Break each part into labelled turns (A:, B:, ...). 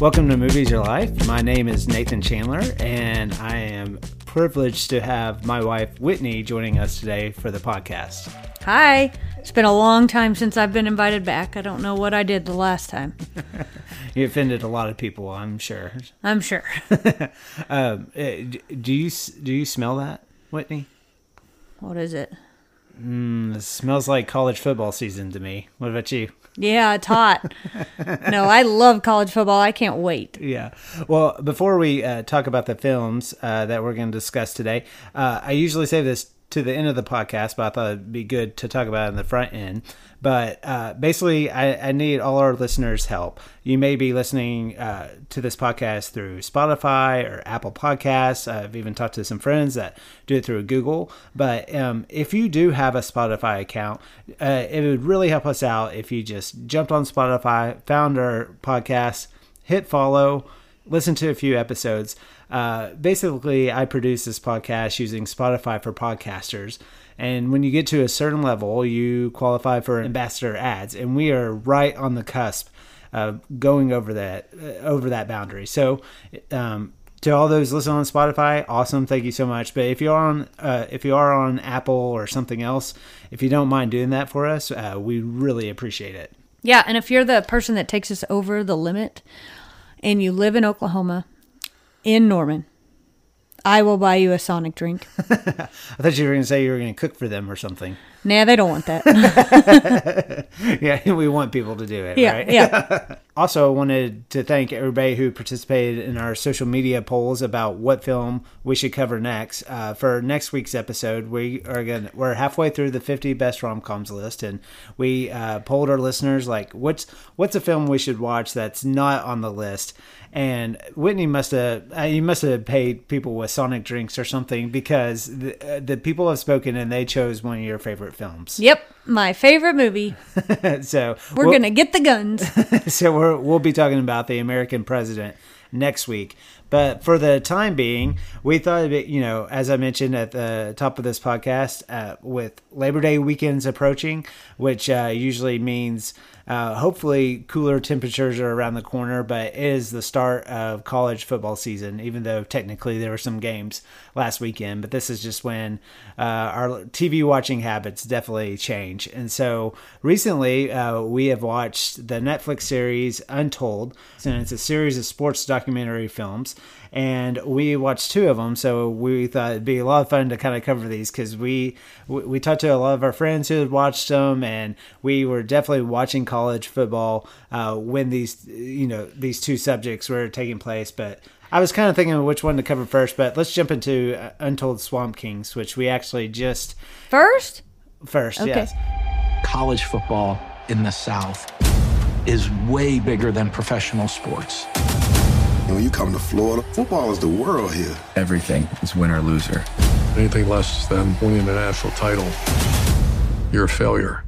A: Welcome to Movies are Life. My name is Nathan Chandler, and I am privileged to have my wife Whitney joining us today for the podcast.
B: Hi. It's been a long time since I've been invited back. I don't know what I did the last time.
A: You offended a lot of people, I'm sure.
B: I'm sure.
A: Um, eh, do you do you smell that, Whitney?
B: What is it?
A: Mm, it smells like college football season to me. What about you?
B: Yeah, it's hot. no, I love college football. I can't wait.
A: Yeah. Well, before we uh, talk about the films uh, that we're going to discuss today, uh, I usually save this to the end of the podcast, but I thought it'd be good to talk about it in the front end. But uh, basically, I, I need all our listeners' help. You may be listening uh, to this podcast through Spotify or Apple Podcasts. I've even talked to some friends that do it through Google. But um, if you do have a Spotify account, uh, it would really help us out if you just jumped on Spotify, found our podcast, hit follow, listen to a few episodes. Uh, basically, I produce this podcast using Spotify for podcasters. And when you get to a certain level, you qualify for ambassador ads, and we are right on the cusp of going over that uh, over that boundary. So, um, to all those listening on Spotify, awesome, thank you so much. But if you are on uh, if you are on Apple or something else, if you don't mind doing that for us, uh, we really appreciate it.
B: Yeah, and if you're the person that takes us over the limit and you live in Oklahoma, in Norman, I will buy you a Sonic drink.
A: I thought you were going to say you were going to cook for them or something.
B: nah, they don't want that.
A: yeah, we want people to do it,
B: yeah,
A: right?
B: yeah.
A: Also, I wanted to thank everybody who participated in our social media polls about what film we should cover next. Uh, for next week's episode, we are going we're halfway through the 50 best rom coms list, and we uh, polled our listeners like, what's what's a film we should watch that's not on the list? And Whitney must have uh, you must have paid people with Sonic drinks or something because the, uh, the people have spoken and they chose one of your favorite films.
B: Yep, my favorite movie.
A: so
B: We're
A: we'll-
B: going to get the guns.
A: so we're, we'll be talking about the American president next week. But for the time being, we thought it, you know, as I mentioned at the top of this podcast, uh, with Labor Day weekends approaching, which uh, usually means uh, hopefully cooler temperatures are around the corner, but it is the start of college football season, even though technically there were some games last weekend. But this is just when uh, our TV watching habits definitely change. And so recently, uh, we have watched the Netflix series Untold, and it's a series of sports documentary films. And we watched two of them, so we thought it'd be a lot of fun to kind of cover these because we we we talked to a lot of our friends who had watched them, and we were definitely watching college football uh, when these you know these two subjects were taking place. But I was kind of thinking of which one to cover first, but let's jump into uh, Untold Swamp Kings, which we actually just
B: First?
A: first.
B: Okay.
A: Yes.
C: college football in the South is way bigger than professional sports.
D: And when you come to Florida, football is the world here.
E: Everything is win or loser.
F: Anything less than winning the national title, you're a failure.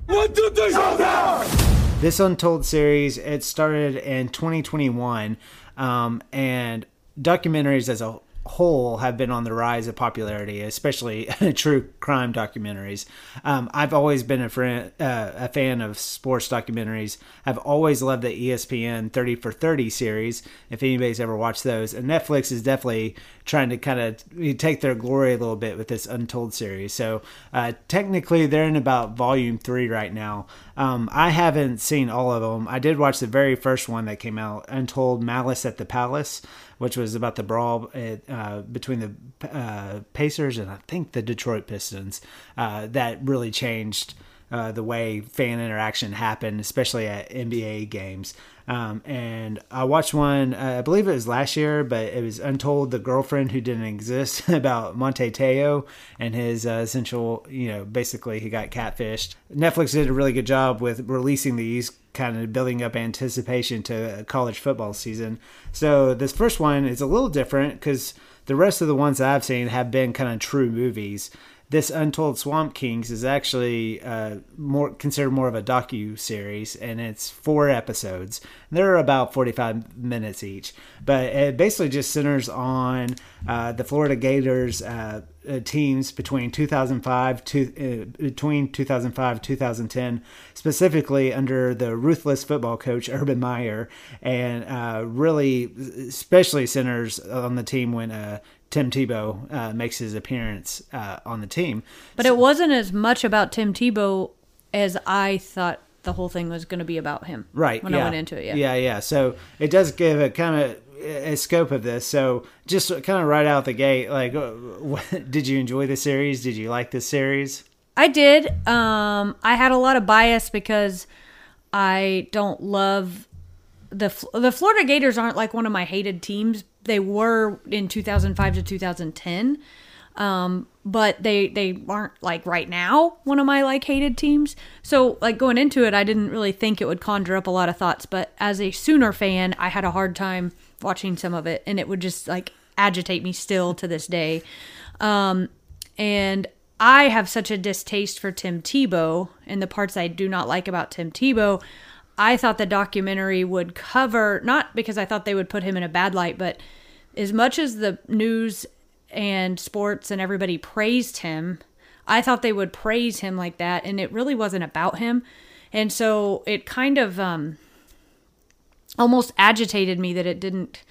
A: This Untold series it started in 2021, um, and documentaries as a whole have been on the rise of popularity, especially true crime documentaries. Um, I've always been a friend, uh, a fan of sports documentaries. I've always loved the ESPN 30 for 30 series. If anybody's ever watched those, and Netflix is definitely trying to kind of take their glory a little bit with this Untold series. So uh, technically, they're in about volume three right now. Um, I haven't seen all of them. I did watch the very first one that came out, Untold Malice at the Palace, which was about the brawl uh, between the uh, Pacers and I think the Detroit Pistons. Uh, that really changed uh, the way fan interaction happened, especially at NBA games. Um, and I watched one, uh, I believe it was last year, but it was Untold, the girlfriend who didn't exist, about Manti Te'o and his uh, essential, you know, basically he got catfished. Netflix did a really good job with releasing these, kind of building up anticipation to college football season. So this first one is a little different because the rest of the ones I've seen have been kind of true movies this Untold Swamp Kings is actually uh, more considered more of a docu series, and it's four episodes. They're about forty five minutes each, but it basically just centers on uh, the Florida Gators. Uh, uh, teams between 2005 to uh, between 2005 2010 specifically under the ruthless football coach Urban Meyer and uh, really especially centers on the team when Tim Tebow uh, makes his appearance uh, on the team
B: But it wasn't as much about Tim Tebow as I thought the whole thing was going to be about him.
A: right
B: When
A: yeah.
B: I went into it, yeah.
A: yeah yeah so it does give a kind of a scope of this so just kind of right out the gate like uh, did you enjoy the series did you like this series
B: I did. Um, I had a lot of bias because I don't love the the Florida Gators aren't like one of my hated teams. They were in 2005 to 2010. Um, but they they aren't like right now one of my like hated teams. So like going into it, I didn't really think it would conjure up a lot of thoughts. But as a Sooner fan, I had a hard time watching some of it, and it would just like agitate me still to this day. Um, and I have such a distaste for Tim Tebow and the parts I do not like about Tim Tebow. I thought the documentary would cover, not because I thought they would put him in a bad light, but as much as the news and sports and everybody praised him, I thought they would praise him like that, and it really wasn't about him. And so it kind of um, almost agitated me that it didn't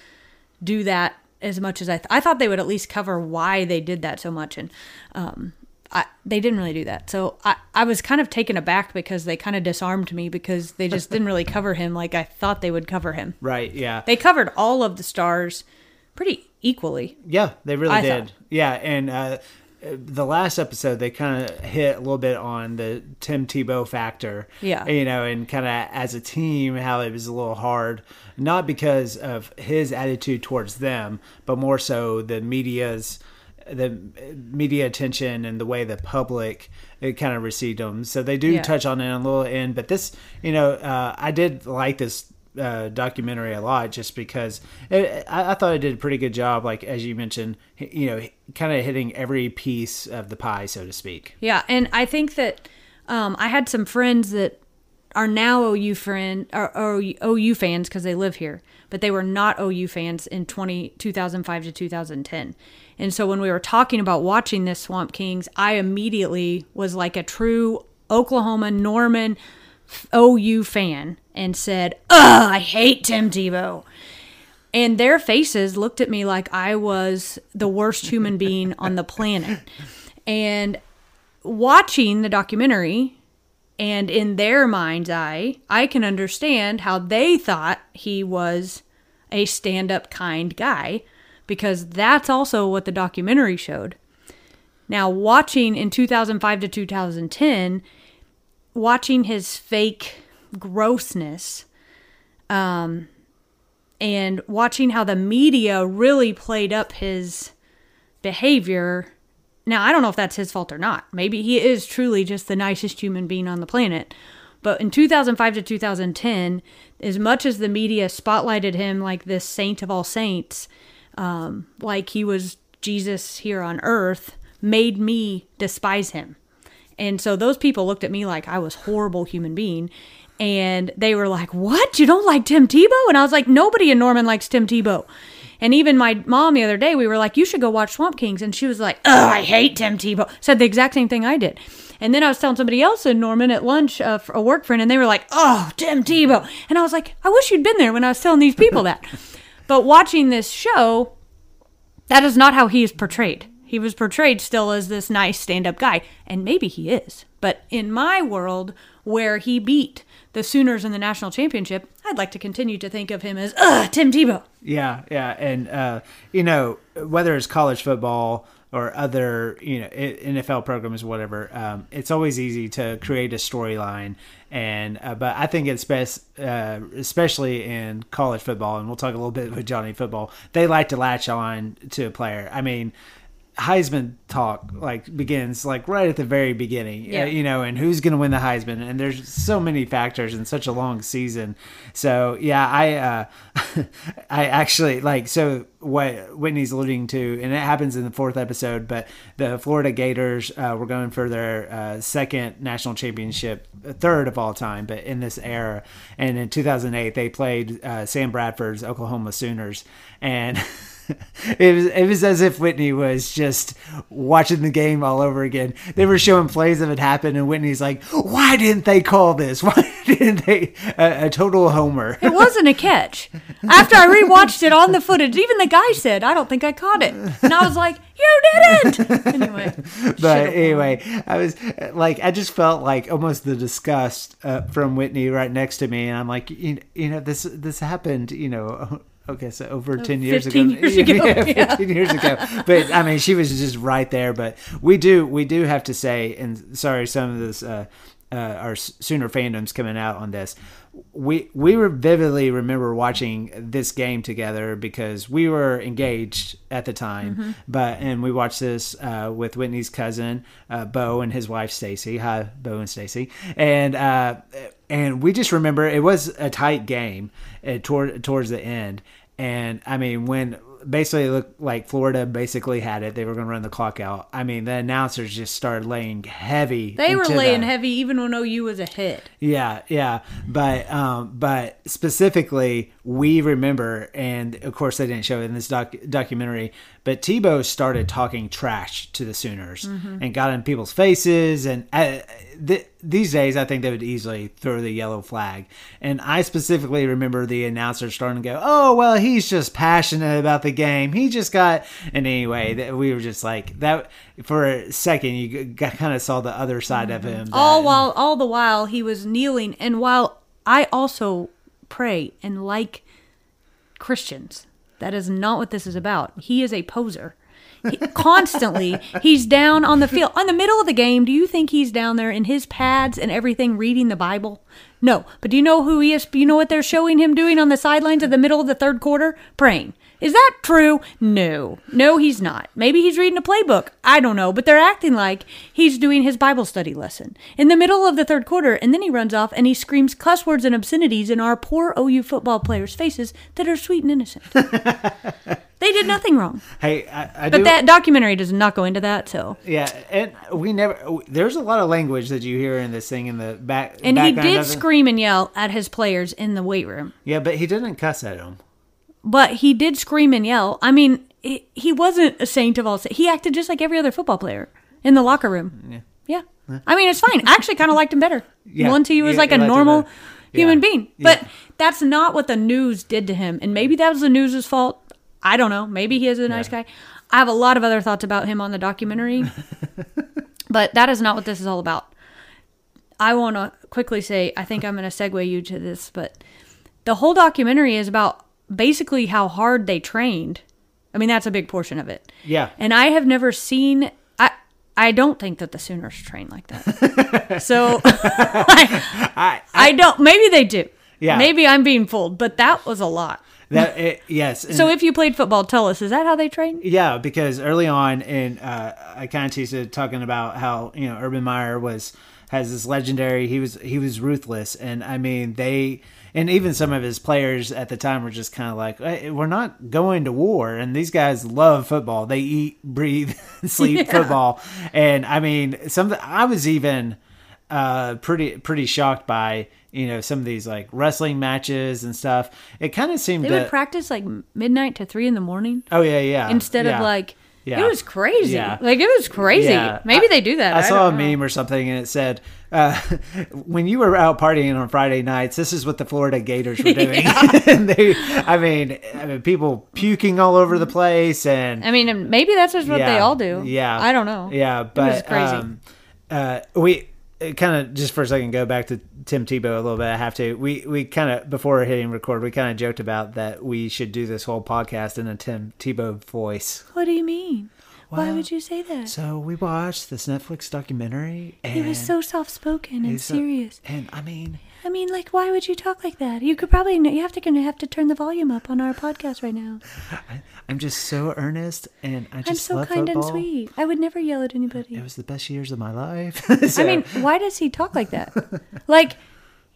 B: do that as much as I th- I thought they would at least cover why they did that so much and um I, they didn't really do that. So I, I was kind of taken aback because they kind of disarmed me because they just didn't really cover him like I thought they would cover him.
A: right yeah
B: They covered all of the stars pretty equally.
A: Yeah, they really
B: I
A: did.
B: thought.
A: Yeah, and uh, the last episode they kind of hit a little bit on the Tim Tebow factor.
B: Yeah.
A: you know, and kind of as a team, how it was a little hard, not because of his attitude towards them, but more so the media's the media attention and the way the public it kind of received them. So they do
B: Yeah.
A: touch on it a little end, but this, you know, uh, I did like this uh, documentary a lot just because it, I, I thought it did a pretty good job. Like as you mentioned, you know, kind of hitting every piece of the pie, so to speak.
B: Yeah, and I think that um, I had some friends that are now OU friend or, or OU fans because they live here, but they were not OU fans in 20, 2005 to 2010. And so when we were talking about watching this Swamp Kings, I immediately was like a true Oklahoma Norman OU fan and said, "Ugh, I hate Tim Tebow." And their faces looked at me like I was the worst human being on the planet. And watching the documentary and in their mind's eye, I can understand how they thought he was a stand up kind guy because that's also what the documentary showed. Now, watching in 2005 to 2010, watching his fake grossness, um, and watching how the media really played up his behavior. Now, I don't know if that's his fault or not. Maybe he is truly just the nicest human being on the planet. But in 2005 to 2010, as much as the media spotlighted him like this saint of all saints, um, like he was Jesus here on earth, made me despise him. And so those people looked at me like I was horrible human being. And they were like, What? You don't like Tim Tebow? And I was like, Nobody in Norman likes Tim Tebow. And even my mom the other day, we were like, You should go watch Swamp Kings. And she was like, Oh, I hate Tim Tebow. Said the exact same thing I did. And then I was telling somebody else in Norman at lunch, uh, a work friend, and they were like, Oh, Tim Tebow. And I was like, I wish you'd been there when I was telling these people that. But watching this show, that is not how he is portrayed. He was portrayed still as this nice stand up guy, and maybe he is. But in my world, where he beat the Sooners in the national championship, I'd like to continue to think of him as, ugh, Tim Tebow.
A: Yeah, yeah, and uh, you know whether it's college football or other you know NFL programs, whatever, um, it's always easy to create a storyline. And uh, but I think it's best, uh, especially in college football, and we'll talk a little bit with Johnny football. They like to latch on to a player. I mean, Heisman talk like begins like right at the very beginning,
B: Yeah.
A: uh, you know, and who's going to win the Heisman? And there's so many factors in such a long season. So yeah, I uh, I actually like so what Whitney's alluding to, and it happens in the fourth episode. But the Florida Gators uh, were going for their uh, second national championship, third of all time, but in this era. And in 2008, they played uh, Sam Bradford's Oklahoma Sooners, and. it was it was as if Whitney was just watching the game all over again. They were showing plays that had happened, and Whitney's like, "Why didn't they call this? Why didn't they?" A, a total homer.
B: It wasn't a catch. After I rewatched it on the footage, even the guy said, "I don't think I caught it," and I was like, "You didn't." Anyway,
A: but anyway, I was like, I just felt like almost the disgust uh, from Whitney right next to me, and I'm like, you, you know, this this happened, you know. Okay, so over ten years ago,
B: 15 years ago,
A: yeah,
B: yeah.
A: fifteen years ago. But I mean, she was just right there. But we do, we do have to say, and sorry, some of this, uh, uh, our Sooner fandoms coming out on this. We we vividly remember watching this game together because we were engaged at the time.
B: Mm-hmm.
A: But and we watched this uh, with Whitney's cousin uh, Bo and his wife Stacy. Hi, Bo and Stacy. And uh, and we just remember it was a tight game uh, toward towards the end. And I mean, when basically it looked like Florida basically had it, they were going to run the clock out. I mean, the announcers just started laying heavy.
B: they were laying heavy even when OU was ahead.
A: yeah, yeah, but um, but specifically, we remember, and of course, they didn't show it in this doc- documentary. But Tebow started talking trash to the Sooners and got in people's faces, and uh, th- these days, I think they would easily throw the yellow flag. And I specifically remember the announcer starting to go, "Oh, well, he's just passionate about the game. He just got." And anyway, that we were just like that for a second. You got, kind of saw the other side of him.
B: all while all the while he was kneeling and while i also pray and like christians that is not what this is about. He is a poser. He, constantly he's down on the field. On the middle of the game do you think he's down there in his pads and everything reading the bible? No. But do you know who he is? You know what they're showing him doing on the sidelines of the middle of the third quarter? Praying is that true? No. No, he's not. Maybe he's reading a playbook. I don't know, but they're acting like he's doing his Bible study lesson in the middle of the third quarter, and then he runs off and he screams cuss words and obscenities in our poor OU football players' faces that are sweet and innocent. they did nothing wrong.
A: Hey, I, I
B: But
A: do,
B: that documentary does not go into that, so.
A: Yeah, and we never. There's a lot of language that you hear in this thing in the back.
B: And he did scream and yell at his players in the weight room.
A: Yeah, but he didn't cuss at them.
B: But he did scream and yell. I mean, he, he wasn't a saint of all saints. He acted just like every other football player in the locker room. Yeah. I mean, it's fine. I actually kind of liked him better
A: Yeah,
B: once he was like a normal human
A: Yeah.
B: being. But that's not what the news did to him. And maybe that was the news's fault. I don't know. Maybe he is a nice guy. I have a lot of other thoughts about him on the documentary, but that is not what this is all about. I want to quickly say, I think I'm going to segue you to this, but the whole documentary is about basically how hard they trained. I mean, that's a big portion of it.
A: Yeah.
B: And I have never seen. I I don't think that the Sooners train like that. so I, I don't. Maybe they do.
A: Yeah.
B: Maybe I'm being fooled, but that was a lot.
A: That it, yes.
B: So if you played football, tell us. Is that how they train?
A: yeah, because early on, and uh, I kind of teased it talking about how you know Urban Meyer was has this legendary. He was he was ruthless, and I mean they. And even some of his players at the time were just kind of like, "Hey, "We're not going to war." And these guys love football; they eat, breathe, sleep football. And I mean, some. I was even uh, pretty pretty shocked by you know some of these like wrestling matches and stuff. It kind of seemed
B: They
A: that
B: would practice like midnight to three in the morning
A: oh yeah yeah
B: instead
A: yeah.
B: of like.
A: Yeah.
B: It was crazy.
A: Yeah.
B: Like it was crazy.
A: Yeah.
B: Maybe
A: I-
B: they do that.
A: I, saw a
B: know.
A: meme or something, and it said, uh, "When you were out partying on Friday nights, this is what the Florida Gators were doing." and they, I mean, I mean, people puking all over the place, and
B: I mean, maybe that's just what they all do.
A: Yeah,
B: I don't know.
A: Yeah, but
B: was crazy.
A: Um, uh, we kind of just for a second go back to Tim Tebow a little bit. I have to. We we kind of before hitting record, we kind of joked about that we should do this whole podcast in a Tim Tebow voice.
B: What do you mean? Why would you say that?
A: So we watched this Netflix documentary. And
B: he was so soft spoken and
A: he's so-
B: serious.
A: and I mean,
B: I mean, like, why would you talk like that? You could probably you have to gonna have to turn the volume up on our podcast right now.
A: I'm just so earnest, and I just
B: I'm so kind
A: football.
B: and sweet. I would never yell at anybody.
A: It was the best years of my life.
B: I mean, why does he talk like that? like,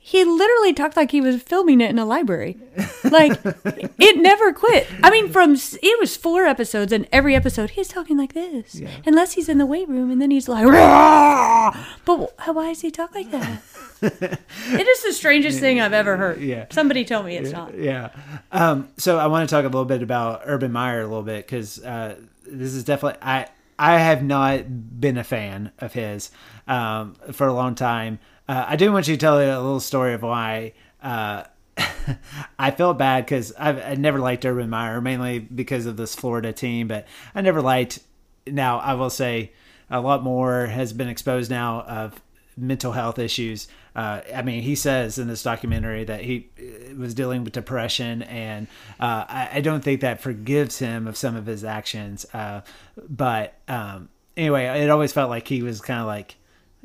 B: he literally talked like he was filming it in a library. Like, it never quit. I mean, from it was four episodes, and every episode he's talking like this, unless he's in the weight room, and then he's like, "Rah!" but why does he talk like that? it is the strangest thing I've ever heard.
A: Yeah.
B: somebody tell me it's not.
A: yeah. Um, so I want to talk a little bit about Urban Meyer a little bit because uh, this is definitely I I have not been a fan of his um, for a long time. Uh, I do want you to tell you a little story of why. Uh, I felt bad because I never liked Urban Meyer, mainly because of this Florida team, but I never liked. Now, I will say a lot more has been exposed now of mental health issues. Uh, I mean, he says in this documentary that he uh, was dealing with depression, and uh, I, I don't think that forgives him of some of his actions. Uh, but um, anyway, it always felt like he was kind of like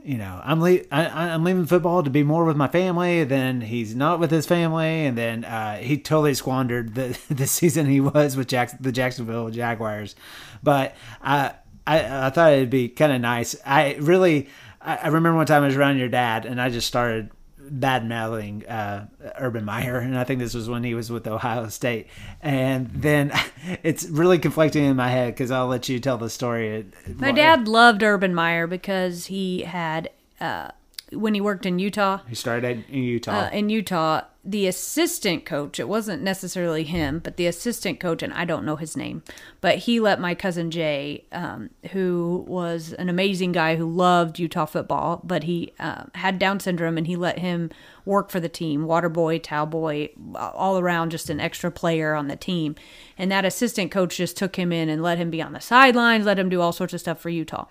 A: you know, I'm le- I, I'm leaving football to be more with my family. Then he's not with his family, and then uh, he totally squandered the the season he was with Jackson, the Jacksonville Jaguars. But I I, I thought it'd be kind of nice. I really I, I remember one time I was around your dad, and I just started bad mouthing uh, Urban Meyer, and I think this was when he was with Ohio State. And then it's really conflicting in my head because I'll let you tell the story.
B: My dad loved Urban Meyer because he had uh, when he worked in Utah.
A: He started in Utah.
B: uh, in Utah, the assistant coach, it wasn't necessarily him, but the assistant coach, and I don't know his name, but he let my cousin Jay, um, who was an amazing guy who loved Utah football, but he uh, had Down syndrome, and he let him work for the team, water boy, towel boy, all around just an extra player on the team. And that assistant coach just took him in and let him be on the sidelines, let him do all sorts of stuff for Utah.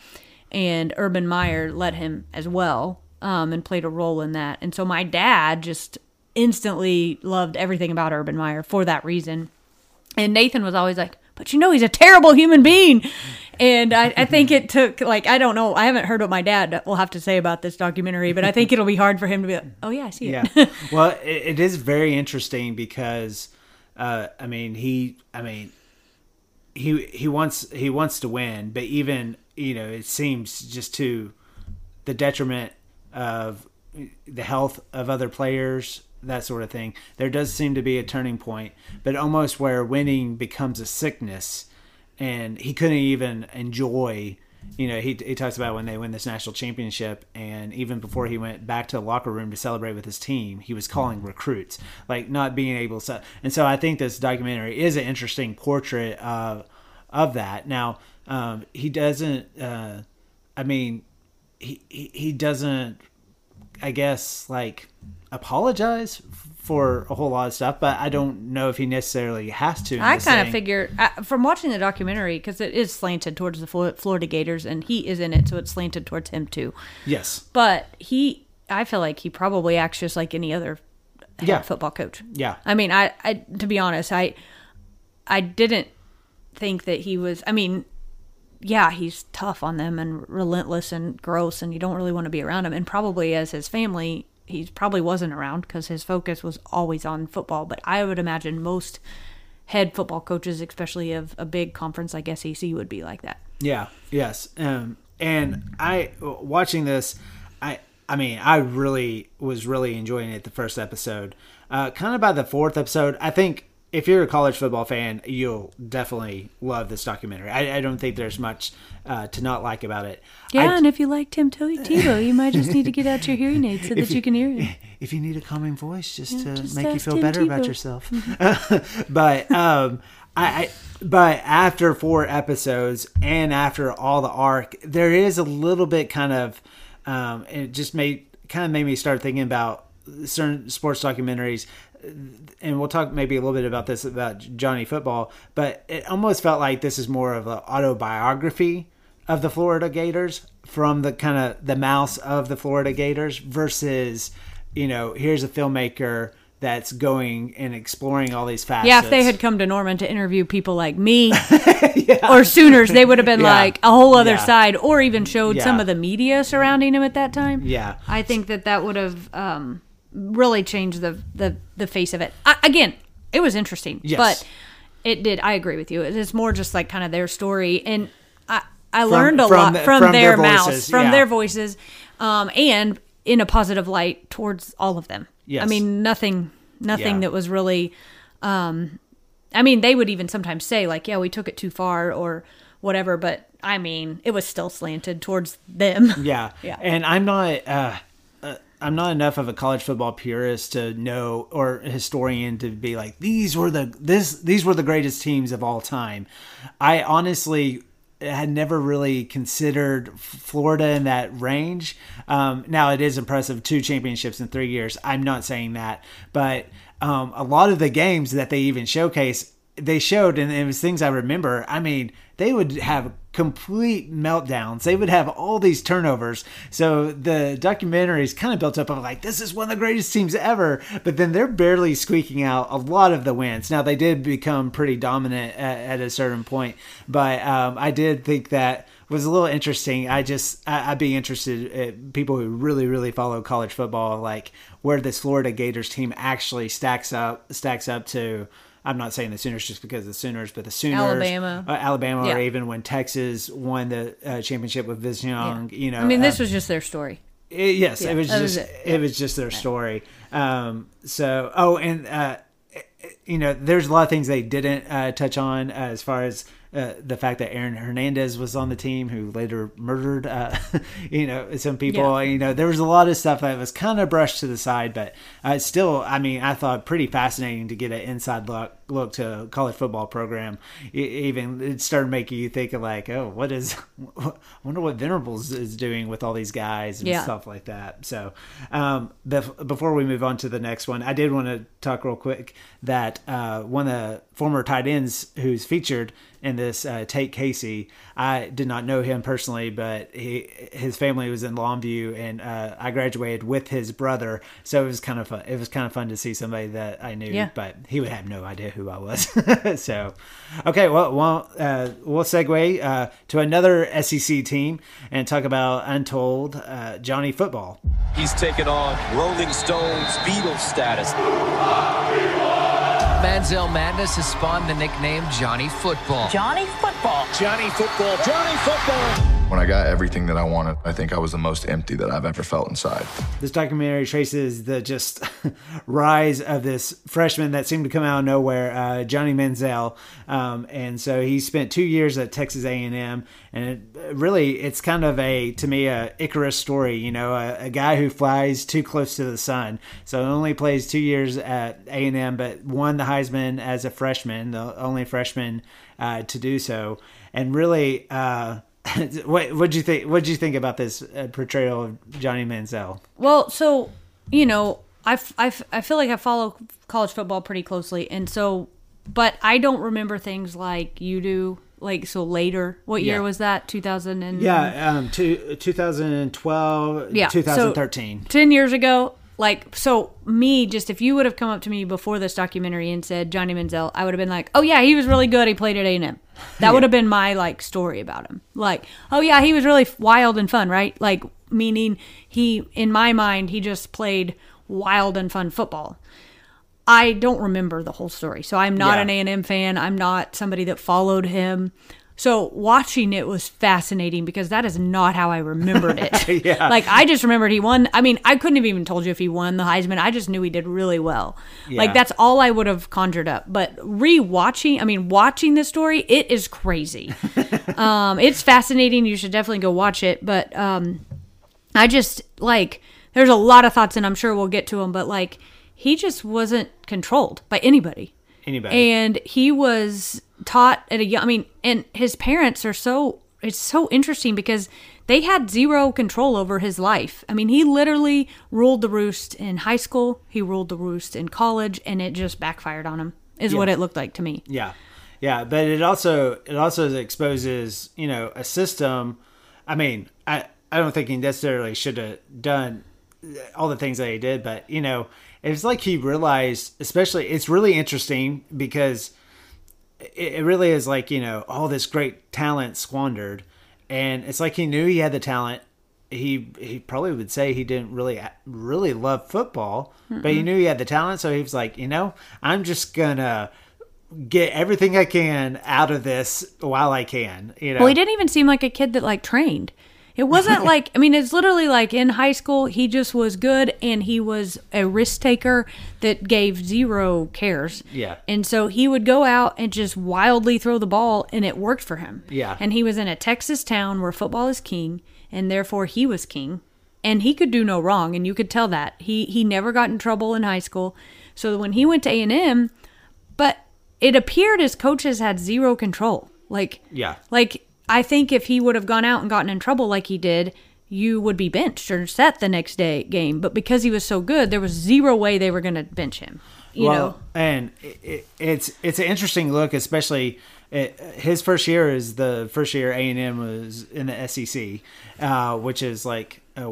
B: And Urban Meyer let him as well um, and played a role in that. And so my dad just instantly loved everything about Urban Meyer for that reason. And Nathan was always like, but you know, he's a terrible human being. And I, I think it took, like, I don't know. I haven't heard what my dad will have to say about this documentary, but I think it'll be hard for him to be like, oh, yeah, I see it.
A: yeah. well, it, it is very interesting because, uh, I mean, he, I mean, he he wants he wants to win, but even you know, it seems just to the detriment of the health of other players, that sort of thing. There does seem to be a turning point, but almost where winning becomes a sickness, and he couldn't even enjoy. You know, he he talks about when they win this national championship, and even before he went back to the locker room to celebrate with his team, he was calling recruits, like not being able to. And so I think this documentary is an interesting portrait of of that. Now, um, he doesn't. Uh, I mean, he, he he doesn't I guess like apologize for a whole lot of stuff, but I don't know if he necessarily has to.
B: I kind of figure uh, from watching the documentary because it is slanted towards the Florida Gators, and he is in it, so it's slanted towards him too.
A: Yes.
B: But he, I feel like he probably acts just like any other head
A: Yeah.
B: football coach.
A: Yeah.
B: I mean, I, I, to be honest, I, I didn't think that he was. I mean, yeah, he's tough on them and relentless and gross, and you don't really want to be around him. And probably as his family, he probably wasn't around because his focus was always on football. But I would imagine most head football coaches, especially of a big conference like SEC, would be like that.
A: Yeah. Yes. Um, and I watching this, I I mean, I really was really enjoying it the first episode. Uh, kind of by the fourth episode, I think if you're a college football fan, you'll definitely love this documentary. I, I don't think there's much uh, to not like about it.
B: Yeah,
A: I-
B: and if you like Tim Tebow, you might just need to get out your hearing aid so that
A: if
B: you, can hear him.
A: If you need a calming voice, just to
B: just
A: make you feel
B: Tim
A: better about
B: Tebow.
A: yourself. but um, I, I, but after four episodes and after all the arc, there is a little bit kind of, um, it just made kind of made me start thinking about certain sports documentaries. And we'll talk maybe a little bit about this about Johnny Football, but it almost felt like this is more of an autobiography of the Florida Gators from the kind of the mouse of the Florida Gators versus, you know, here's a filmmaker that's going and exploring all these facets.
B: Yeah, if they had come to Norman to interview people like me or Sooners, they would have been
A: Yeah.
B: like a whole other
A: Yeah.
B: side, or even showed some of the media surrounding him at that time.
A: Yeah.
B: I think that that would have um, really changed the the the face of it. I, again, it was interesting,
A: Yes.
B: but it did. I agree with you. It is more just like kind of their story, and I I learned a
A: from
B: lot from,
A: from
B: their,
A: their
B: mouths,
A: voices,
B: from
A: yeah.
B: their voices, um, and in a positive light towards all of them.
A: Yes.
B: I mean nothing nothing
A: Yeah.
B: that was really. Um, I mean, they would even sometimes say like, "Yeah, we took it too far," or whatever. But I mean, it was still slanted towards them.
A: Yeah.
B: Yeah.
A: And I'm not uh I'm not enough of a college football purist to know or historian to be like these were the this these were the greatest teams of all time. I honestly had never really considered Florida in that range. Um, now it is impressive two championships in three years. I'm not saying that, but um, a lot of the games that they even showcase they showed and it was things I remember. I mean, they would have complete meltdowns. They would have all these turnovers. So the documentary is kind of built up of like this is one of the greatest teams ever, but then they're barely squeaking out a lot of the wins. Now they did become pretty dominant at, at a certain point, but um, I did think that was a little interesting. I just I, I'd be interested in people who really really follow college football, like where this Florida Gators team actually stacks up stacks up to. I'm not saying the Sooners just because of the Sooners, but the Sooners,
B: Alabama.
A: uh, Alabama,
B: Yeah.
A: or even when Texas won the uh, championship with Vince Young. You know,
B: I mean, this
A: uh,
B: was just their story.
A: it- yes,
B: Yeah,
A: it was just
B: was
A: it.
B: it.
A: was just their story. Um, so oh, and uh, you know, there's a lot of things they didn't uh, touch on uh, as far as. Uh, the fact that Aaron Hernandez was on the team, who later murdered, uh, you know, some people.
B: Yeah.
A: You know, there was a lot of stuff that was kind of brushed to the side, but uh, still, I mean, I thought pretty fascinating to get an inside look look to a college football program. E- Even it started making you think of like, oh, what is? I wonder what Venables is doing with all these guys and
B: Yeah.
A: stuff like that. So, um, bef- before we move on to the next one, I did want to talk real quick that uh, one of the former tight ends who's featured in this uh, Tate Casey, I did not know him personally, but he his family was in Longview, and uh, I graduated with his brother, so it was kind of fun. It was kind of fun to see somebody that I knew,
B: Yeah.
A: but he would have no idea who I was. so, okay, well, well uh, we'll segue uh, to another SEC team and talk about Untold uh, Johnny Football.
G: He's taken on Rolling Stones Beatles status.
H: Manziel Madness has spawned the nickname Johnny Football.
I: Johnny Football.
G: Johnny Football. Johnny Football.
E: When I got everything that I wanted, I think I was the most empty that I've ever felt inside.
A: This documentary traces the just rise of this freshman that seemed to come out of nowhere, uh, Johnny Manziel, um, and so he spent two years at Texas A and it, really, it's kind of a to me a Icarus story. You know, a, a guy who flies too close to the sun, so only plays two years at A and M, but won the Heisman as a freshman, the only freshman uh, to do so, and really. Uh, what what'd you think? What'd you think about this uh, portrayal of Johnny Manziel?
B: Well, so you know, I, I, I feel like I follow college football pretty closely, and so, but I don't remember things like you do. Like so later, what year
A: Yeah.
B: was that? Two thousand and
A: Yeah, um, two, 2012,
B: yeah, so
A: 2013.
B: ten years ago. Like so, me just if you would have come up to me before this documentary and said Johnny Manziel, I would have been like, oh yeah, he was really good. He played at A and M. That would have been my like story about him. Like, oh yeah, he was really wild and fun, right? Like meaning he, in my mind, he just played wild and fun football. I don't remember the whole story. So I'm not
A: Yeah.
B: an A&M fan. I'm not somebody that followed him. So watching it was fascinating because that is not how I remembered it.
A: Yeah.
B: Like I just remembered he won. I mean, I couldn't have even told you if he won the Heisman. I just knew he did really well.
A: Yeah.
B: Like that's all I would have conjured up. But re-watching, I mean, watching this story, it is crazy. um, it's fascinating. You should definitely go watch it. But um, I just like there's a lot of thoughts, and I'm sure we'll get to them. But like he just wasn't controlled by anybody.
A: Anybody.
B: And he was taught at a young. I mean, and his parents are so. It's so interesting because they had zero control over his life. I mean, he literally ruled the roost in high school. He ruled the roost in college, and it just backfired on him. Is what it looked like to me.
A: Yeah, yeah, but it also it also exposes you know a system. I mean, I I don't think he necessarily should have done all the things that he did, but you know, it's like he realized. Especially, it's really interesting because it, it really is like you know all this great talent squandered, and it's like he knew he had the talent, he he probably would say he didn't really really love football, but he knew he had the talent, so he was like, you know, I'm just gonna get everything I can out of this while I can. You know,
B: Well, he didn't even seem like a kid that like trained. It wasn't like I mean, it's literally like in high school he just was good and he was a risk taker that gave zero cares.
A: Yeah.
B: And so he would go out and just wildly throw the ball and it worked for him.
A: Yeah.
B: And he was in a Texas town where football is king and therefore he was king and he could do no wrong and you could tell that. He he never got in trouble in high school. So when he went to A&M, but it appeared his coaches had zero control. Like
A: Yeah.
B: like I think if he would have gone out and gotten in trouble like he did, you would be benched or set the next day game. But because he was so good, there was zero way they were going to bench him. You know,
A: and it, it, it's it's an interesting look, especially it, his first year is the first year A and M was in the SEC, uh, which is like uh,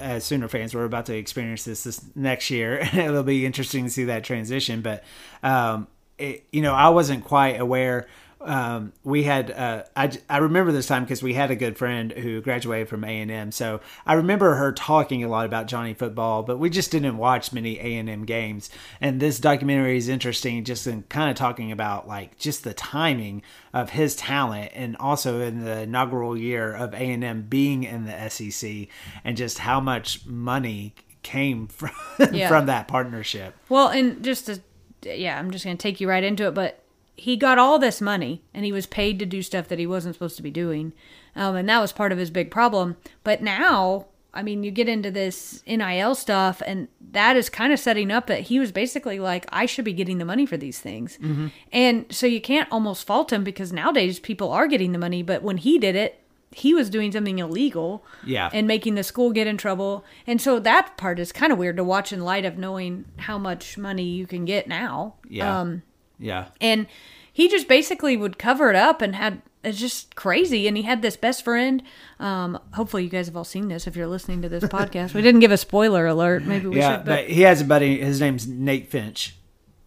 A: as Sooner fans we're about to experience this this next year. It'll be interesting to see that transition, but um, it, you know I wasn't quite aware. Um, we had uh, I, I remember this time because we had a good friend who graduated from A and M, so I remember her talking a lot about Johnny football, but we just didn't watch many A and M games. And this documentary is interesting, just in kind of talking about like just the timing of his talent, and also in the inaugural year of A and M being in the SEC, and just how much money came from
B: Yeah.
A: from that partnership.
B: Well, and just to, yeah, I'm just going to take you right into it, but he got all this money and he was paid to do stuff that he wasn't supposed to be doing. Um, and that was part of his big problem. But now, I mean, you get into this NIL stuff, and that is kind of setting up that he was basically like, I should be getting the money for these things.
A: Mhm.
B: And so you can't almost fault him because nowadays people are getting the money, but when he did it, he was doing something illegal
A: Yeah.
B: and making the school get in trouble. And so that part is kind of weird to watch in light of knowing how much money you can get now.
A: Yeah.
B: Um,
A: yeah.
B: and he just basically would cover it up and had it's just crazy. And he had this best friend. Um, hopefully, you guys have all seen this if you're listening to this podcast. We didn't give a spoiler alert. Maybe we should.
A: yeah,
B: should.
A: but he has a buddy. His name's Nate Finch.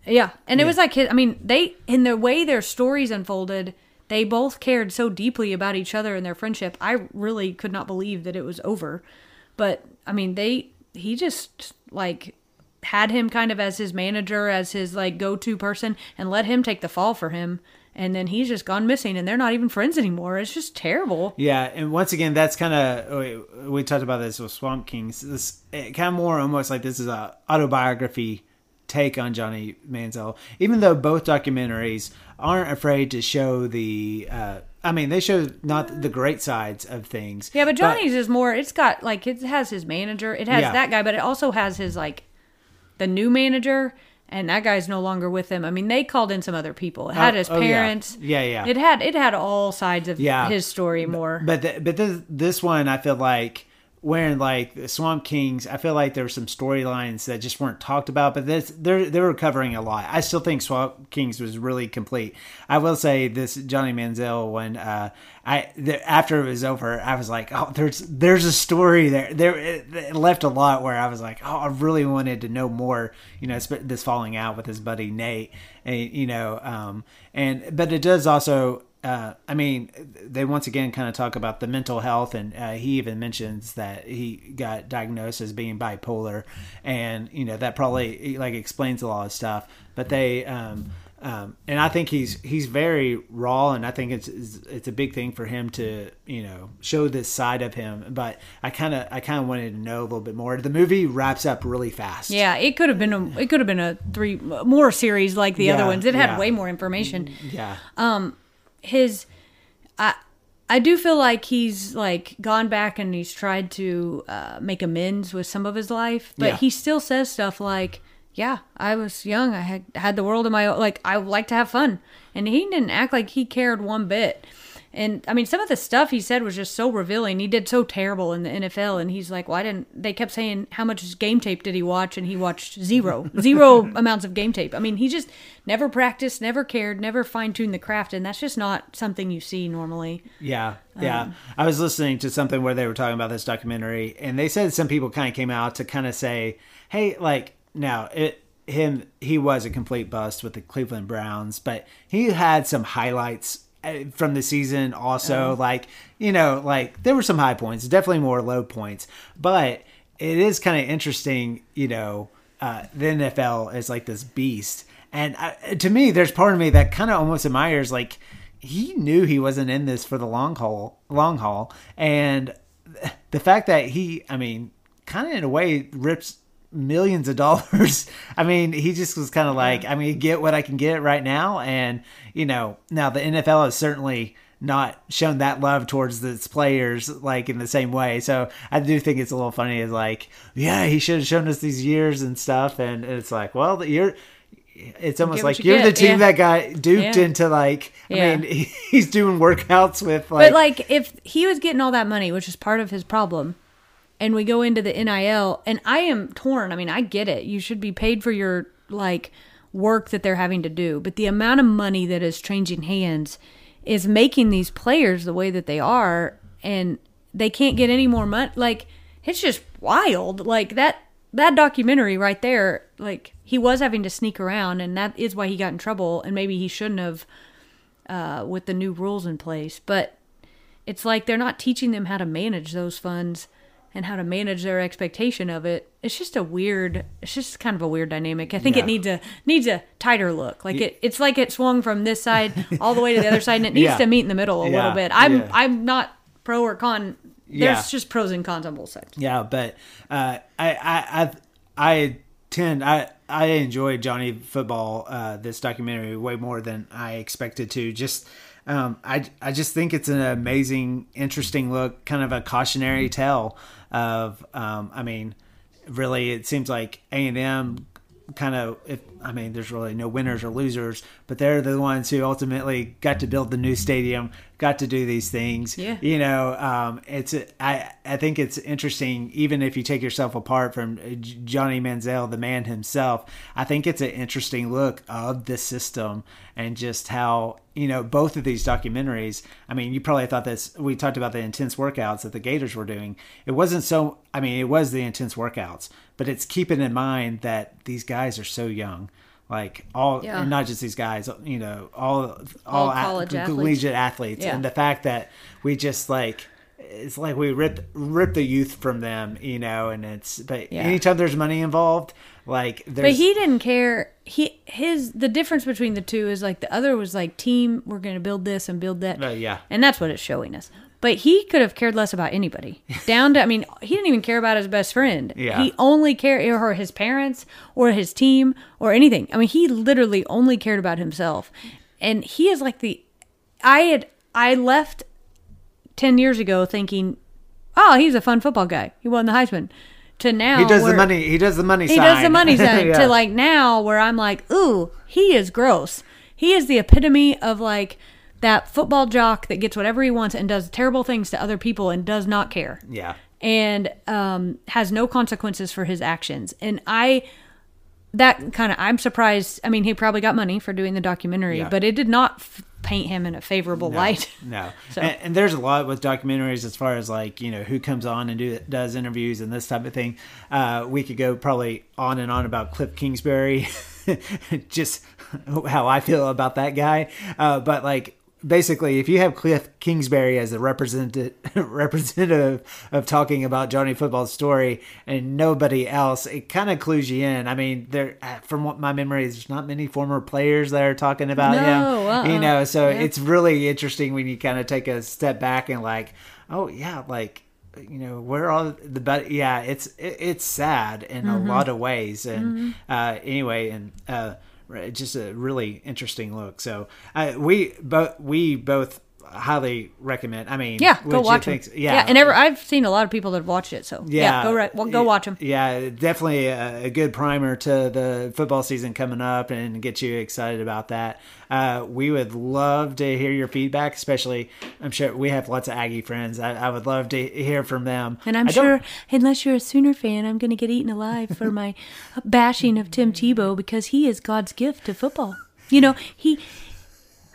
B: Yeah, and it
A: Yeah.
B: was like his, I mean, they in the way their stories unfolded, they both cared so deeply about each other and their friendship. I really could not believe that it was over. But I mean, they he just like had him kind of as his manager, as his like go-to person and let him take the fall for him. And then he's just gone missing and they're not even friends anymore. It's just terrible.
A: Yeah, and once again, that's kind of we, we talked about this with Swamp Kings. This kind of more almost like this is a autobiography take on Johnny Manziel. Even though both documentaries aren't afraid to show the, uh, I mean, they show not the great sides of things.
B: Yeah, but Johnny's is more. It's got like it has his manager. It has
A: Yeah.
B: that guy, but it also has his like the new manager, and that guy's no longer with them. I mean, they called in some other people. It had
A: Oh,
B: his
A: oh, yeah.
B: parents.
A: Yeah, yeah.
B: It had it had all sides of
A: Yeah.
B: his story more.
A: But the, but this this one, I feel like wearing like the Swamp Kings, I feel like there were some storylines that just weren't talked about. But this they they were covering a lot. I still think Swamp Kings was really complete. I will say this Johnny Manziel when uh, I the, after it was over, I was like, oh, there's there's a story there. There it, it left a lot where I was like, oh, I really wanted to know more. You know, this falling out with his buddy Nate, and you know, um, and but it does also uh, I mean, they once again kind of talk about the mental health, and uh, he even mentions that he got diagnosed as being bipolar, and you know that probably like explains a lot of stuff. But they, um, um, and I think he's he's very raw, and I think it's it's, a big thing for him to you know show this side of him. But I kind of I kind of wanted to know a little bit more. The movie wraps up really fast.
B: yeah, it could have been a it could have been a three more series like the other ones. It had
A: yeah.
B: way more information.
A: Yeah.
B: Um, his, I, I do feel like he's like gone back and he's tried to uh, make amends with some of his life, but
A: Yeah.
B: he still says stuff like, "Yeah, I was young. I had had the world in my. Like I like to have fun," and he didn't act like he cared one bit. And I mean, some of the stuff he said was just so revealing. He did so terrible in the NFL, and he's like, "Why didn't?" They kept saying, "How much game tape did he watch?" And he watched zero, zero amounts of game tape. I mean, he just never practiced, never cared, never fine tuned the craft, and that's just not something you see normally.
A: Yeah, yeah.
B: Um,
A: I was listening to something where they were talking about this documentary, and they said some people kind of came out to kind of say, "Hey, like now it him he was a complete bust with the Cleveland Browns, but he had some highlights from the season also like you know like there were some high points definitely more low points but it is kind of interesting you know uh, the nfl is like this beast and uh, to me there's part of me that kind of almost admires like he knew he wasn't in this for the long haul long haul and the fact that he i mean kind of in a way rips millions of dollars. I mean, he just was kind of like, I mean, get what I can get right now. And, you know, now the NFL has certainly not shown that love towards its players like in the same way. So I do think it's a little funny. Is like, yeah, he should have shown us these years and stuff. And it's like, well, you're. It's almost like
B: you
A: you're the team
B: yeah.
A: that got duped
B: Yeah.
A: into like. I
B: Yeah.
A: mean, he's doing workouts with like.
B: But like, if he was getting all that money, which is part of his problem, and we go into the NIL, and I am torn. I mean, I get it. You should be paid for your like work that they're having to do, but the amount of money that is changing hands is making these players the way that they are, and they can't get any more money. Like, it's just wild. Like that that documentary right there. Like he was having to sneak around, and that is why he got in trouble. And maybe he shouldn't have uh, with the new rules in place. But it's like they're not teaching them how to manage those funds and how to manage their expectation of it. It's just a weird. It's just kind of a weird dynamic. I think
A: Yeah.
B: it needs a needs a tighter look. Like it, it's like it swung from this side all the way to the other side, and it needs
A: Yeah.
B: to meet in the middle a
A: Yeah,
B: little bit. I'm. I'm not pro or con. There's just pros and cons on both sides.
A: Yeah, but uh, I, I, I, I tend I, I enjoyed Johnny Football uh, this documentary way more than I expected to. Just um, I, I just think it's an amazing, interesting look, kind of a cautionary tale of. Um, I mean, really, it seems like A and M kind of if I mean there's really no winners or losers, but they're the ones who ultimately got to build the new stadium, got to do these things.
B: Yeah.
A: You know, um, it's I I think it's interesting even if you take yourself apart from uh, Johnny Manziel, the man himself. I think it's an interesting look of the system and just how you know both of these documentaries. I mean, you probably thought this. We talked about the intense workouts that the Gators were doing. It wasn't so. I mean, it was the intense workouts, but it's keeping in mind that these guys are so young. Like all,
B: Yeah.
A: and not just these guys, you know, all all,
B: All
A: at-
B: college athletes.
A: collegiate athletes,
B: Yeah.
A: and the fact that we just like it's like we rip rip the youth from them, you know, and it's but
B: Yeah.
A: anytime there's money involved, like there's
B: But he didn't care. He his the difference between the two is like the other was like team. We're going to build this and build that.
A: Uh, yeah.
B: and that's what it's showing us. But he could have cared less about anybody. Down to I mean, he didn't even care about his best friend.
A: Yeah.
B: he only cared or his parents or his team or anything. I mean, he literally only cared about himself. And he is like the I had I left ten years ago thinking, oh, he's a fun football guy. He won the Heisman. To now,
A: he does the money. He does the money.
B: he
A: sign.
B: does the money sign
A: Yeah.
B: to like now where I'm like, ooh, he is gross. He is the epitome of like that football jock that gets whatever he wants and does terrible things to other people and does not care.
A: Yeah.
B: And um, has no consequences for his actions. And I, that kind of, I'm surprised. I mean, he probably got money for doing the documentary,
A: Yeah.
B: but it did not f- paint him in a favorable light.
A: No,
B: So-
A: and, and there's a lot with documentaries as far as like you know who comes on and do does interviews and this type of thing. Uh, we could go probably on and on about Cliff Kingsbury, just how I feel about that guy. Uh, but like basically, if you have Cliff Kingsbury as the representative representative of talking about Johnny Football's story and nobody else, it kind of clues you in. I mean, there from what my memory is, there's not many former players that are talking about
B: No,
A: him.
B: uh-uh.
A: You know, so
B: Yeah.
A: it's really interesting when you kind of take a step back and like, oh yeah, like you know, we're all the but yeah, it's it, it's sad in a lot of ways, and uh, anyway, and uh, re- just a really interesting look. So uh, we both we both highly recommend. I mean,
B: Yeah, go watch him.
A: think-
B: Yeah, and ever, I've seen a lot of people that have watched it. So yeah,
A: yeah,
B: go right, well, go watch them.
A: Yeah, definitely a, a good primer to the football season coming up and get you excited about that. Uh, we would love to hear your feedback, especially I'm sure we have lots of Aggie friends. I, I would love to hear from them.
B: And I'm
A: I don't-
B: sure, unless you're a Sooner fan, I'm going to get eaten alive for my bashing of Tim Tebow because he is God's gift to football. You know, he.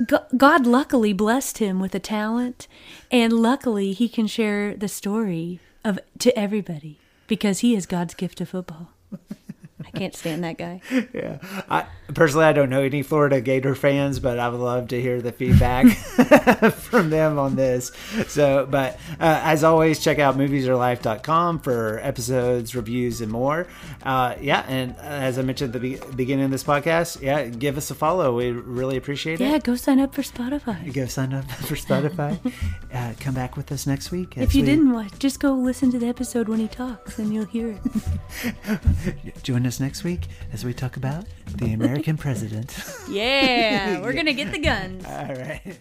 B: Go- God luckily blessed him with a talent, and luckily he can share the story of to everybody because he is God's gift to football. I can't stand that guy.
A: yeah. I, personally, I don't know any Florida Gator fans, but I would love to hear the feedback from them on this. So, but uh, as always, check out moviesarelife.com for episodes, reviews, and more. Uh, yeah, and as I mentioned at the be- beginning of this podcast, yeah, give us a follow. We really appreciate it.
B: Yeah, go sign up for Spotify.
A: Go sign up for Spotify. uh, come back with us next week.
B: If you
A: we-
B: didn't watch, just go listen to the episode when he talks and you'll hear it.
A: Join us next week as we talk about the American president.
B: Yeah, we're going to get the guns.
A: All right.